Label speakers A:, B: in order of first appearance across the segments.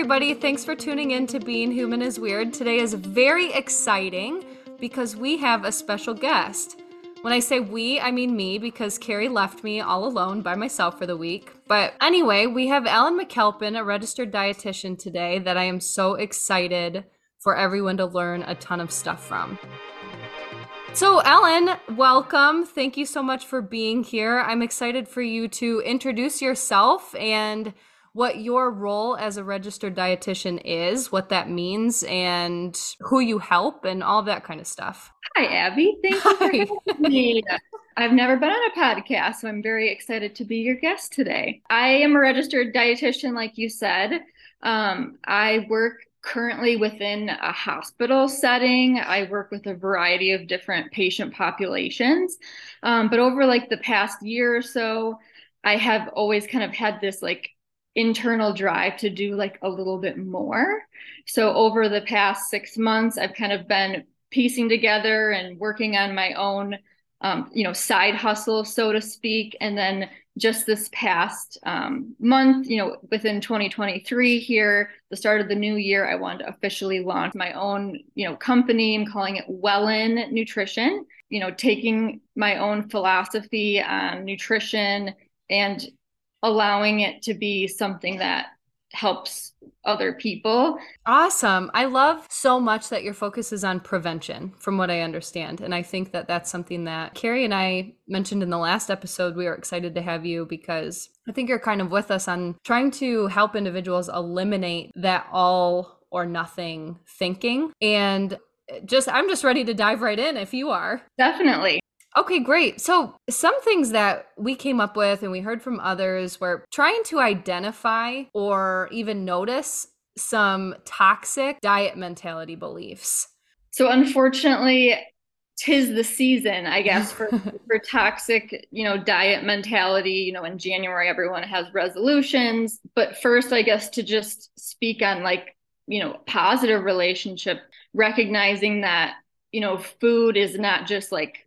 A: everybody. Thanks for tuning in to Being Human is Weird. Today is very exciting because we have a special guest. When I say we, I mean me because Cari left me all alone by myself for the week. But anyway, we have Ellen MacAlpine, a registered dietitian today that I am so excited for everyone to learn a ton of stuff from. So, Ellen, welcome. Thank you so much for being here. I'm excited for you to introduce yourself and what your role as a registered dietitian is, what that means, and who you help, and all that kind of stuff.
B: Hi, Abby. Thank you for having me. I've never been on a podcast, so I'm very excited to be your guest today. I am a registered dietitian, like you said. Um, I work currently within a hospital setting. I work with a variety of different patient populations. Um, but over like the past year or so, I have always kind of had this like internal drive to do like a little bit more. So over the past six months, I've kind of been piecing together and working on my own, um, you know, side hustle, so to speak. And then just this past um, month, you know, within 2023 here, the start of the new year, I wanted to officially launch my own, you know, company. I'm calling it Wellen Nutrition. You know, taking my own philosophy on nutrition and allowing it to be something that helps other people.
A: Awesome. I love so much that your focus is on prevention, from what I understand. And I think that that's something that Cari and I mentioned in the last episode. We are excited to have you because I think you're kind of with us on trying to help individuals eliminate that all or nothing thinking. And just, I'm just ready to dive right in if you are.
B: Definitely.
A: Okay, great. So, some things that we came up with and we heard from others were trying to identify or even notice some toxic diet mentality beliefs.
B: So, unfortunately, tis the season, I guess, for, for toxic, you know, diet mentality. You know, in January, everyone has resolutions. But first, I guess, to just speak on like, you know, positive relationship, recognizing that, you know, food is not just like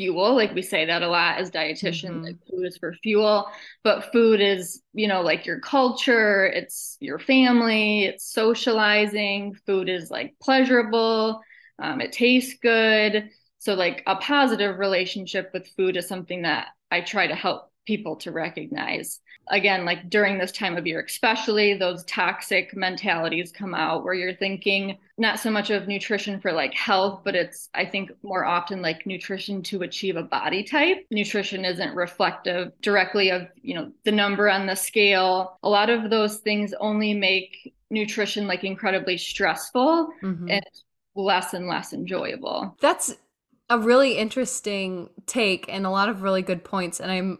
B: fuel like we say that a lot as dietitians mm-hmm. like food is for fuel but food is you know like your culture it's your family it's socializing food is like pleasurable um, it tastes good so like a positive relationship with food is something that i try to help people to recognize. Again, like during this time of year, especially those toxic mentalities come out where you're thinking not so much of nutrition for like health, but it's, I think, more often like nutrition to achieve a body type. Nutrition isn't reflective directly of, you know, the number on the scale. A lot of those things only make nutrition like incredibly stressful mm-hmm. and less and less enjoyable.
A: That's a really interesting take and a lot of really good points. And I'm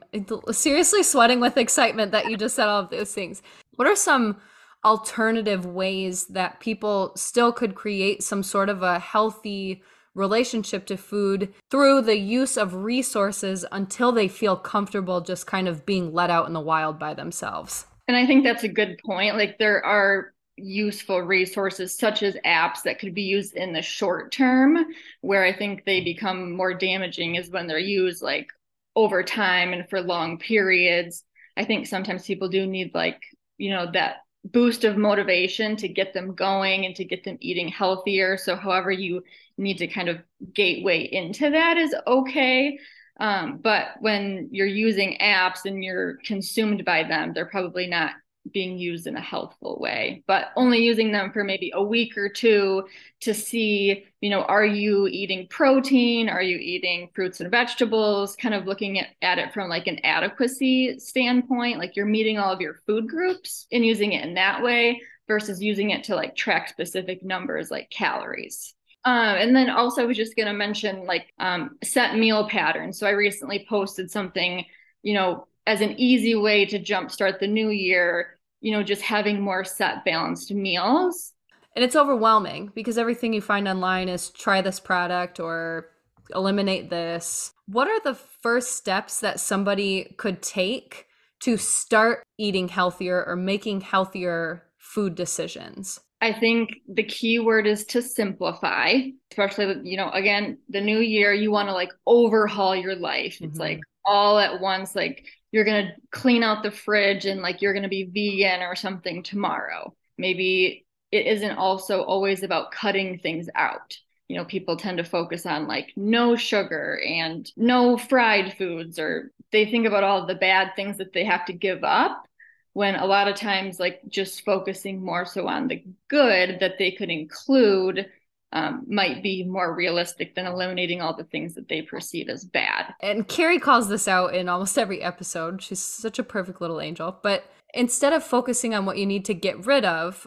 A: seriously sweating with excitement that you just said all of those things. What are some alternative ways that people still could create some sort of a healthy relationship to food through the use of resources until they feel comfortable just kind of being let out in the wild by themselves?
B: And I think that's a good point. Like there are useful resources such as apps that could be used in the short term where i think they become more damaging is when they're used like over time and for long periods. I think sometimes people do need like you know that boost of motivation to get them going and to get them eating healthier. So however you need to kind of gateway into that is okay. Um, but when you're using apps and you're consumed by them they're probably not being used in a healthful way but only using them for maybe a week or two to see you know are you eating protein? Are you eating fruits and vegetables? Kind of looking at, at it from like an adequacy standpoint like you're meeting all of your food groups and using it in that way versus using it to like track specific numbers like calories. Um, and then also I was just going to mention like um, set meal patterns. So I recently posted something, you know, as an easy way to jumpstart the new year, you know, just having more set balanced meals.
A: And it's overwhelming because everything you find online is try this product or eliminate this. What are the first steps that somebody could take to start eating healthier or making healthier food decisions?
B: I think the key word is to simplify, especially, you know, again, the new year, you want to like overhaul your life. It's mm-hmm. like all at once, like you're going to clean out the fridge and like you're going to be vegan or something tomorrow. maybe it isn't also always about cutting things out you know people tend to focus on like no sugar and no fried foods or they think about all the bad things that they have to give up when a lot of times like just focusing more so on the good that they could include um, might be more realistic than eliminating all the things that they perceive as bad.
A: And Cari calls this out in almost every episode. She's such a perfect little angel. But instead of focusing on what you need to get rid of,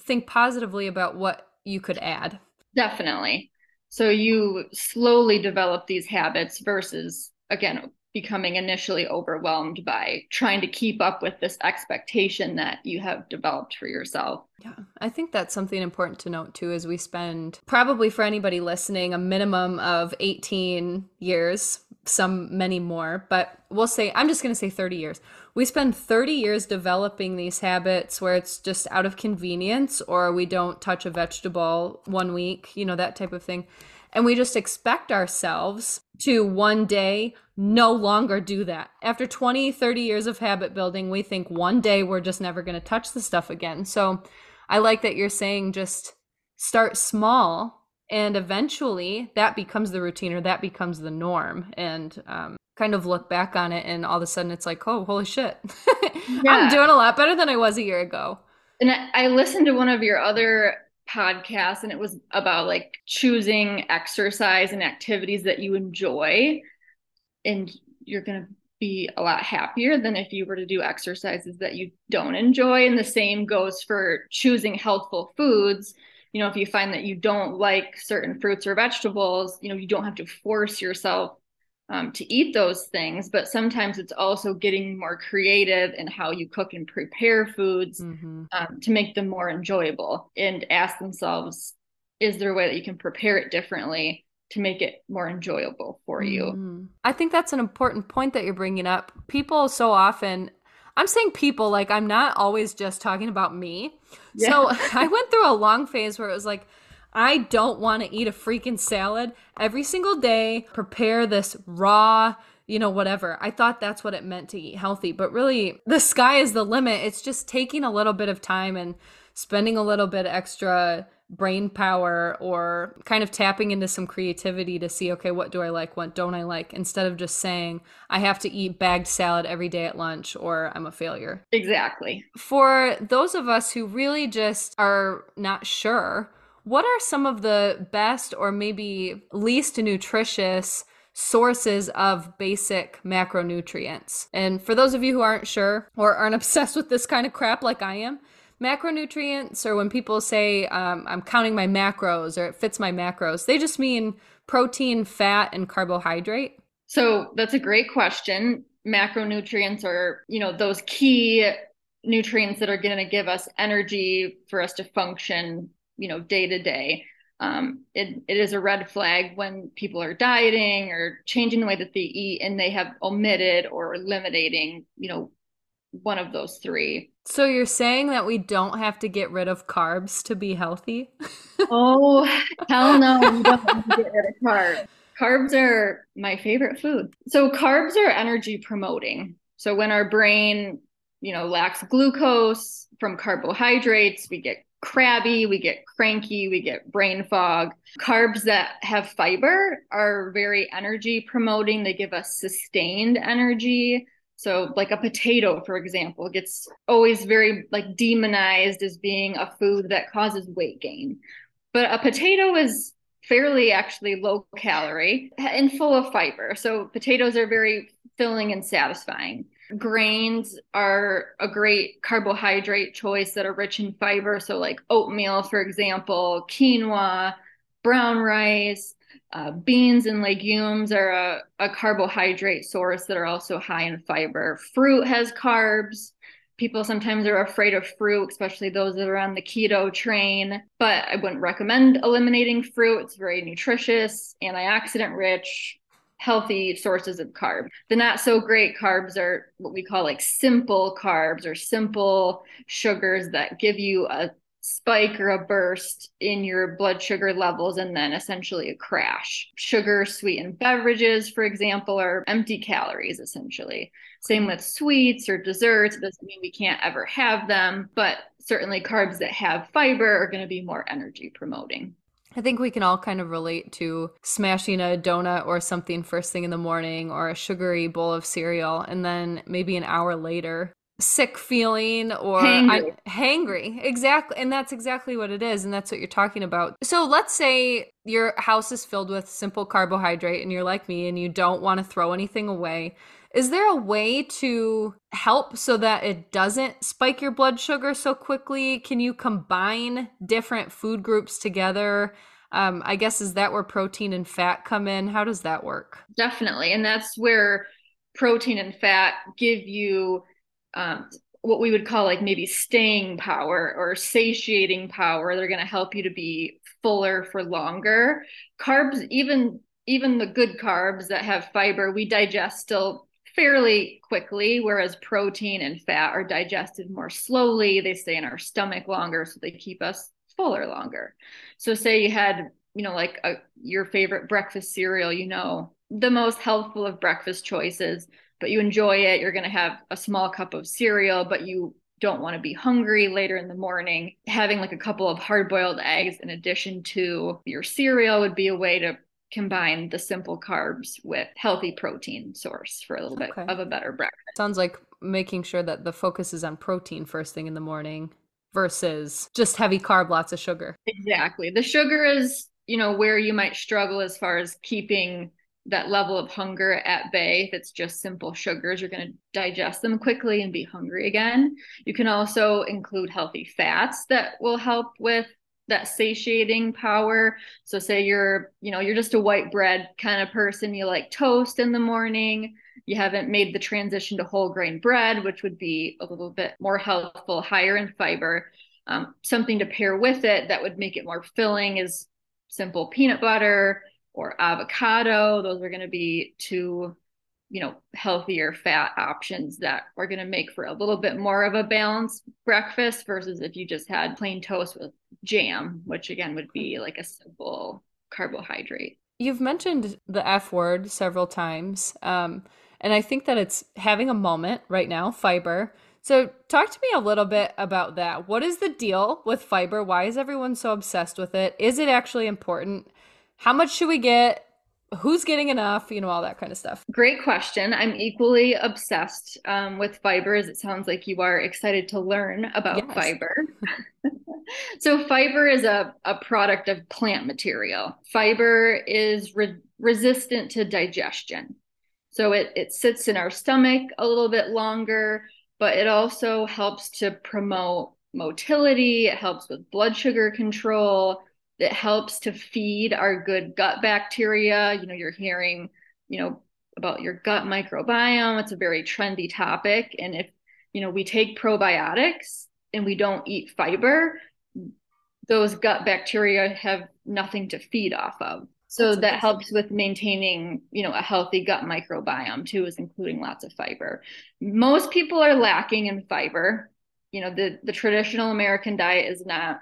A: think positively about what you could add.
B: Definitely. So you slowly develop these habits versus, again, becoming initially overwhelmed by trying to keep up with this expectation that you have developed for yourself.
A: Yeah, I think that's something important to note too is we spend probably for anybody listening a minimum of 18 years, some many more, but we'll say I'm just going to say 30 years. We spend 30 years developing these habits where it's just out of convenience or we don't touch a vegetable one week, you know, that type of thing. And we just expect ourselves to one day no longer do that. After 20, 30 years of habit building, we think one day we're just never going to touch the stuff again. So I like that you're saying just start small and eventually that becomes the routine or that becomes the norm and um, kind of look back on it and all of a sudden it's like oh holy shit yeah. i'm doing a lot better than i was a year ago
B: and I, I listened to one of your other podcast and it was about like choosing exercise and activities that you enjoy and you're going to be a lot happier than if you were to do exercises that you don't enjoy and the same goes for choosing healthful foods. You know if you find that you don't like certain fruits or vegetables you know you don't have to force yourself um, to eat those things, but sometimes it's also getting more creative in how you cook and prepare foods mm-hmm. um, to make them more enjoyable and ask themselves, is there a way that you can prepare it differently to make it more enjoyable for you? Mm-hmm.
A: I think that's an important point that you're bringing up. People so often, I'm saying people, like I'm not always just talking about me. Yeah. So I went through a long phase where it was like, I don't want to eat a freaking salad every single day, prepare this raw, you know, whatever. I thought that's what it meant to eat healthy, but really the sky is the limit. It's just taking a little bit of time and spending a little bit extra brain power or kind of tapping into some creativity to see okay what do i like what don't i like instead of just saying i have to eat bagged salad every day at lunch or i'm a failure
B: exactly
A: for those of us who really just are not sure what are some of the best or maybe least nutritious sources of basic macronutrients? And for those of you who aren't sure or aren't obsessed with this kind of crap like I am, macronutrients, or when people say um, I'm counting my macros or it fits my macros, they just mean protein, fat, and carbohydrate.
B: So that's a great question. Macronutrients are, you know, those key nutrients that are going to give us energy for us to function you know day to day. Um, it, it is a red flag when people are dieting or changing the way that they eat and they have omitted or eliminating you know one of those three.
A: So you're saying that we don't have to get rid of carbs to be healthy?
B: Oh hell no we don't have to get rid of carbs. Carbs are my favorite food. So carbs are energy promoting. So when our brain you know lacks glucose from carbohydrates we get crabby, we get cranky, we get brain fog. Carbs that have fiber are very energy promoting, they give us sustained energy. So, like a potato, for example, gets always very like demonized as being a food that causes weight gain. But a potato is fairly actually low calorie and full of fiber. So, potatoes are very filling and satisfying. Grains are a great carbohydrate choice that are rich in fiber. So, like oatmeal, for example, quinoa, brown rice, uh, beans and legumes are a, a carbohydrate source that are also high in fiber. Fruit has carbs. People sometimes are afraid of fruit, especially those that are on the keto train, but I wouldn't recommend eliminating fruit. It's very nutritious, antioxidant rich, healthy sources of carb. The not so great carbs are what we call like simple carbs or simple sugars that give you a spike or a burst in your blood sugar levels and then essentially a crash. Sugar sweetened beverages, for example, are empty calories essentially. Same with sweets or desserts. It doesn't mean we can't ever have them, but certainly carbs that have fiber are going to be more energy promoting.
A: I think we can all kind of relate to smashing a donut or something first thing in the morning or a sugary bowl of cereal and then maybe an hour later sick feeling or hangry. I, hangry. Exactly. And that's exactly what it is. And that's what you're talking about. So let's say your house is filled with simple carbohydrate and you're like me and you don't want to throw anything away. Is there a way to help so that it doesn't spike your blood sugar so quickly? Can you combine different food groups together? Um, I guess is that where protein and fat come in? How does that work?
B: Definitely. And that's where protein and fat give you um, what we would call like maybe staying power or satiating power. They're going to help you to be fuller for longer. Carbs, even even the good carbs that have fiber, we digest still fairly quickly, whereas protein and fat are digested more slowly. They stay in our stomach longer, so they keep us fuller longer. So, say you had, you know, like a, your favorite breakfast cereal, you know, the most healthful of breakfast choices but you enjoy it. You're going to have a small cup of cereal, but you don't want to be hungry later in the morning. Having like a couple of hard boiled eggs in addition to your cereal would be a way to combine the simple carbs with healthy protein source for a little okay. bit of a better breakfast.
A: Sounds like making sure that the focus is on protein first thing in the morning versus just heavy carb, lots of sugar.
B: Exactly. The sugar is, you know, where you might struggle as far as keeping that level of hunger at bay if it's just simple sugars you're going to digest them quickly and be hungry again you can also include healthy fats that will help with that satiating power. So say you're you know you're just a white bread kind of person. You like toast in the morning. You haven't made the transition to whole grain bread which would be a little bit more healthful higher in fiber. Um, something to pair with it that would make it more filling is simple peanut butter or avocado. Those are going to be two, you know, healthier fat options that are going to make for a little bit more of a balanced breakfast versus if you just had plain toast with jam, which again would be like a simple carbohydrate.
A: You've mentioned the F word several times. Um, and I think that it's having a moment right now, fiber. So, talk to me a little bit about that. What is the deal with fiber? Why is everyone so obsessed with it? Is it actually important? how much should we get? Who's getting enough? You know, all that kind of stuff.
B: Great question. I'm equally obsessed um, with fibers. It sounds like you are excited to learn about yes. fiber. so, fiber is a, a product of plant material. Fiber is re- resistant to digestion. So, it, it sits in our stomach a little bit longer, but it also helps to promote motility, it helps with blood sugar control that helps to feed our good gut bacteria. You know, you're hearing, you know, about your gut microbiome. It's a very trendy topic. And if, you know, we take probiotics and we don't eat fiber, those gut bacteria have nothing to feed off of. So that helps with maintaining, you know, a healthy gut microbiome too, is including lots of fiber. Most people are lacking in fiber. You know, the, the traditional American diet is not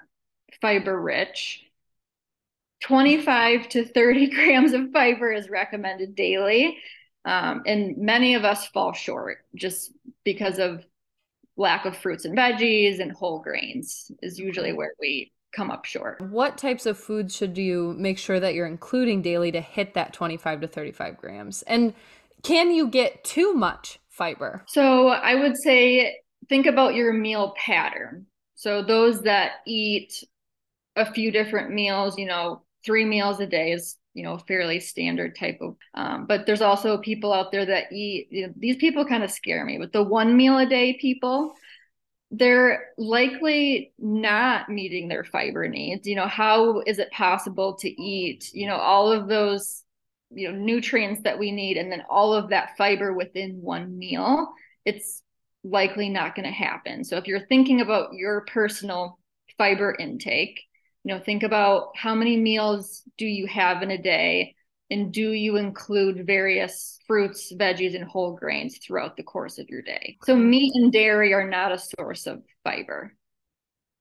B: fiber rich. 25 to 30 grams of fiber is recommended daily. Um, and many of us fall short just because of lack of fruits and veggies and whole grains is usually where we come up short.
A: What types of foods should you make sure that you're including daily to hit that 25 to 35 grams? And can you get too much fiber?
B: So I would say think about your meal pattern. So those that eat a few different meals, you know, three meals a day is you know fairly standard type of um, but there's also people out there that eat you know, these people kind of scare me with the one meal a day people they're likely not meeting their fiber needs. You know how is it possible to eat you know all of those you know nutrients that we need and then all of that fiber within one meal? It's likely not going to happen. So if you're thinking about your personal fiber intake you know think about how many meals do you have in a day and do you include various fruits veggies and whole grains throughout the course of your day so meat and dairy are not a source of fiber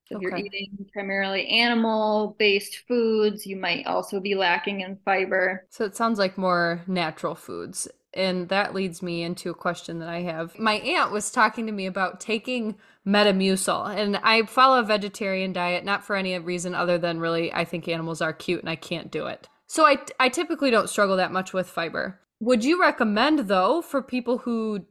B: So if you're eating primarily animal based foods, you might also be lacking in fiber.
A: So it sounds like more natural foods. And that leads me into a question that I have. My aunt was talking to me about taking Metamucil, and I follow a vegetarian diet, not for any reason other than really I think animals are cute and I can't do it. So I, I typically don't struggle that much with fiber. Would you recommend, though, for people who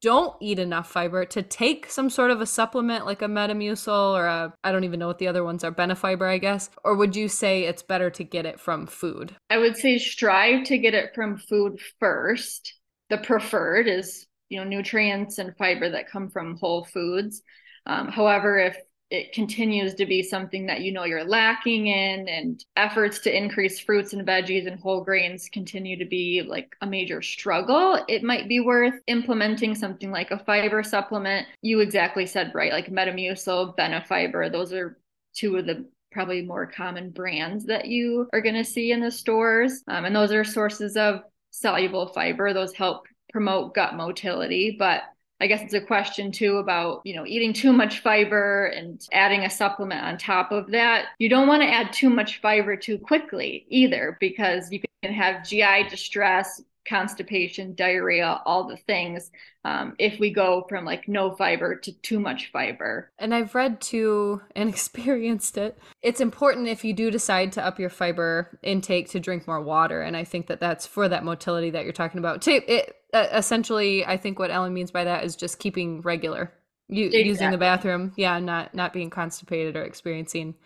A: don't eat enough fiber to take some sort of a supplement like a Metamucil or a I don't even know what the other ones are, Benefiber, I guess? Or would you say it's better to get it from food?
B: I would say strive to get it from food first. The preferred is, you know, nutrients and fiber that come from whole foods. Um, however, if it continues to be something that you know you're lacking in and efforts to increase fruits and veggies and whole grains continue to be like a major struggle. It might be worth implementing something like a fiber supplement. You exactly said right like metamucil benefiber those are two of the probably more common brands that you are going to see in the stores. Um, and those are sources of soluble fiber. Those help promote gut motility but I guess it's a question too about, you know, eating too much fiber and adding a supplement on top of that. You don't want to add too much fiber too quickly either because you can have GI distress, constipation, diarrhea, all the things. Um, if we go from like no fiber to too much fiber.
A: And I've read too and experienced it. It's important if you do decide to up your fiber intake to drink more water. And I think that that's for that motility that you're talking about. To, it, uh, essentially, I think what Ellen means by that is just keeping regular. You, exactly. using the bathroom, yeah, not not being constipated or experiencing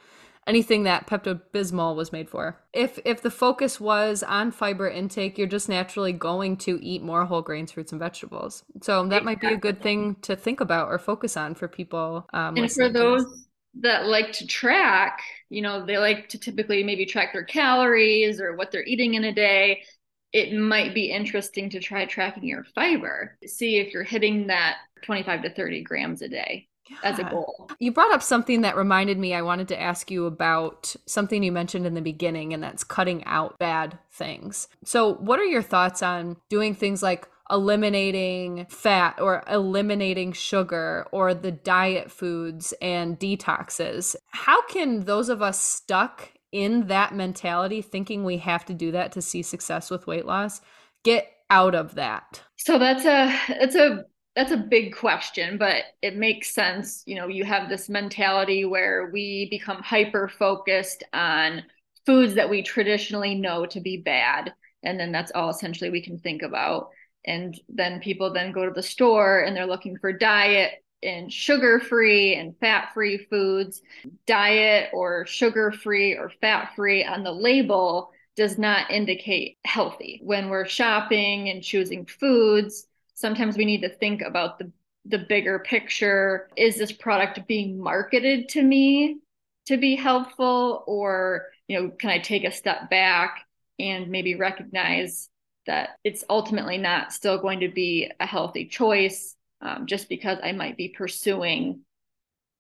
A: anything that Pepto Bismol was made for. If if the focus was on fiber intake, you're just naturally going to eat more whole grains, fruits, and vegetables. So that exactly. might be a good thing to think about or focus on for people.
B: Um, and for those that like to track, you know, they like to typically maybe track their calories or what they're eating in a day. It might be interesting to try tracking your fiber, see if you're hitting that 25 to 30 grams a day yeah. as a goal.
A: You brought up something that reminded me I wanted to ask you about something you mentioned in the beginning, and that's cutting out bad things. So, what are your thoughts on doing things like eliminating fat or eliminating sugar or the diet foods and detoxes? How can those of us stuck in that mentality, thinking we have to do that to see success with weight loss, get out of that?
B: So that's a it's a that's a big question, but it makes sense. You know, you have this mentality where we become hyper focused on foods that we traditionally know to be bad. And then that's all essentially we can think about. And then people then go to the store and they're looking for diet and sugar free and fat free foods. Diet or sugar free or fat free on the label does not indicate healthy. When we're shopping and choosing foods, sometimes we need to think about the the bigger picture is this product being marketed to me to be helpful or you know can i take a step back and maybe recognize that it's ultimately not still going to be a healthy choice um, just because i might be pursuing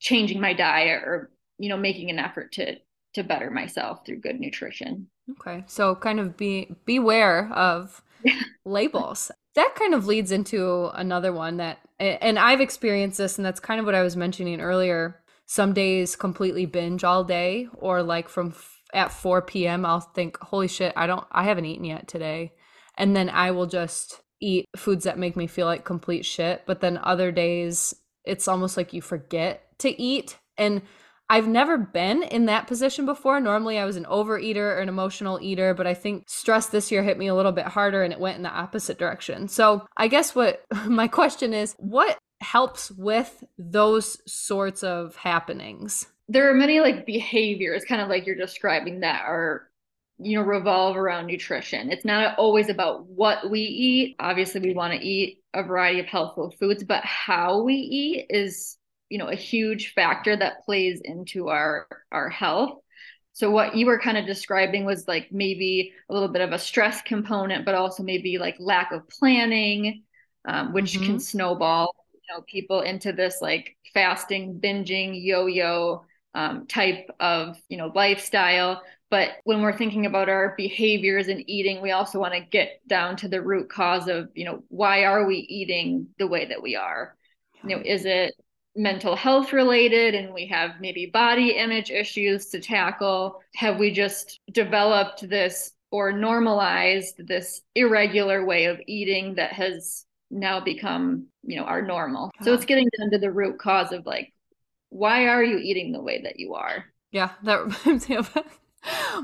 B: changing my diet or you know making an effort to to better myself through good nutrition
A: okay so kind of be beware of labels that kind of leads into another one that and I've experienced this and that's kind of what I was mentioning earlier. Some days completely binge all day or like from f- at 4 p.m. I'll think, "Holy shit, I don't I haven't eaten yet today." And then I will just eat foods that make me feel like complete shit, but then other days it's almost like you forget to eat and I've never been in that position before. Normally, I was an overeater or an emotional eater, but I think stress this year hit me a little bit harder and it went in the opposite direction. So, I guess what my question is what helps with those sorts of happenings?
B: There are many like behaviors, kind of like you're describing, that are you know revolve around nutrition. It's not always about what we eat. Obviously we want to eat a variety of healthful foods but how we eat is you know a huge factor that plays into our our health. So what you were kind of describing was like maybe a little bit of a stress component but also maybe like lack of planning um, which mm-hmm. can snowball you know people into this like fasting binging yo-yo um, type of you know lifestyle but when we're thinking about our behaviors and eating we also want to get down to the root cause of you know why are we eating the way that we are you know is it mental health related and we have maybe body image issues to tackle? Have we just developed this or normalized this irregular way of eating that has now become, you know, our normal? So it's getting down to the root cause of like, why are you eating the way that you are?
A: Yeah, that reminds me of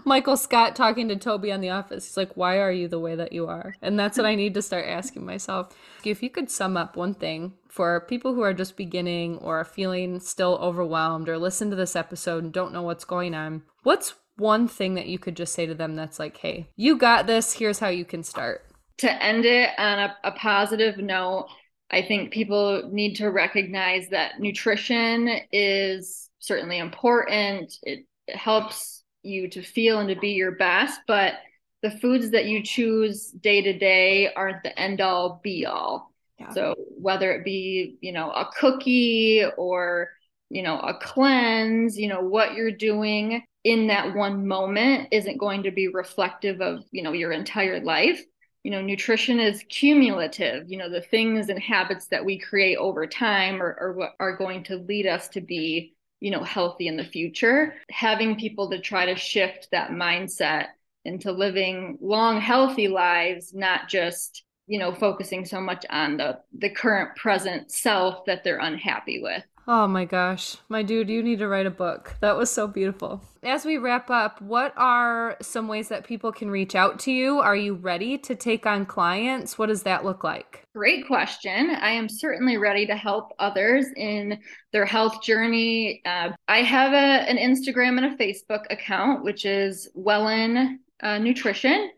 A: Michael Scott talking to Toby on The Office. He's like, Why are you the way that you are? And that's what I need to start asking myself. If you could sum up one thing for people who are just beginning or are feeling still overwhelmed or listen to this episode and don't know what's going on, what's one thing that you could just say to them that's like, Hey, you got this. Here's how you can start?
B: To end it on a, a positive note, I think people need to recognize that nutrition is certainly important. It, it helps you to feel and to be your best, but the foods that you choose day to day aren't the end all be all. Yeah. So whether it be, you know, a cookie or, you know, a cleanse, you know, what you're doing in that one moment isn't going to be reflective of, you know, your entire life. You know, nutrition is cumulative. You know, the things and habits that we create over time are, are what are going to lead us to be you know healthy in the future. Having people to try to shift that mindset into living long healthy lives not just you know focusing so much on the the current present self that they're unhappy with
A: Oh my gosh. My dude, you need to write a book. That was so beautiful. As we wrap up, what are some ways that people can reach out to you? Are you ready to take on clients? What does that look like?
B: Great question. I am certainly ready to help others in their health journey. Uh, I have a, an Instagram and a Facebook account, which is Wellen uh, Nutrition.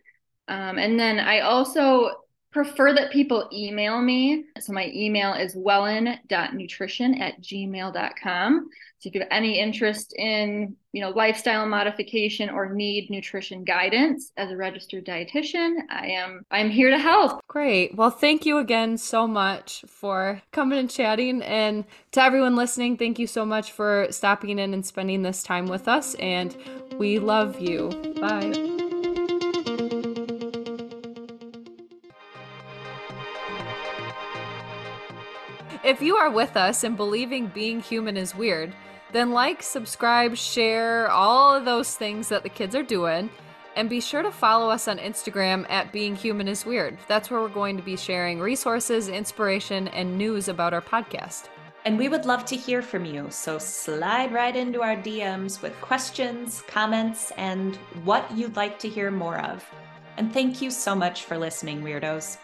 B: Um, and then I also prefer that people email me. So my email is wellen.nutrition at gmail.com. So if you have any interest in, you know, lifestyle modification or need nutrition guidance as a registered dietitian, I am I'm here to help.
A: Great. Well, thank you again so much for coming and chatting and to everyone listening, thank you so much for stopping in and spending this time with us and we love you. Bye. If you are with us and believing being human is weird, then like, subscribe, share, all of those things that the kids are doing. And be sure to follow us on Instagram at Being Human is Weird. That's where we're going to be sharing resources, inspiration, and news about our podcast.
C: And we would love to hear from you. So slide right into our DMs with questions, comments, and what you'd like to hear more of. And thank you so much for listening, Weirdos.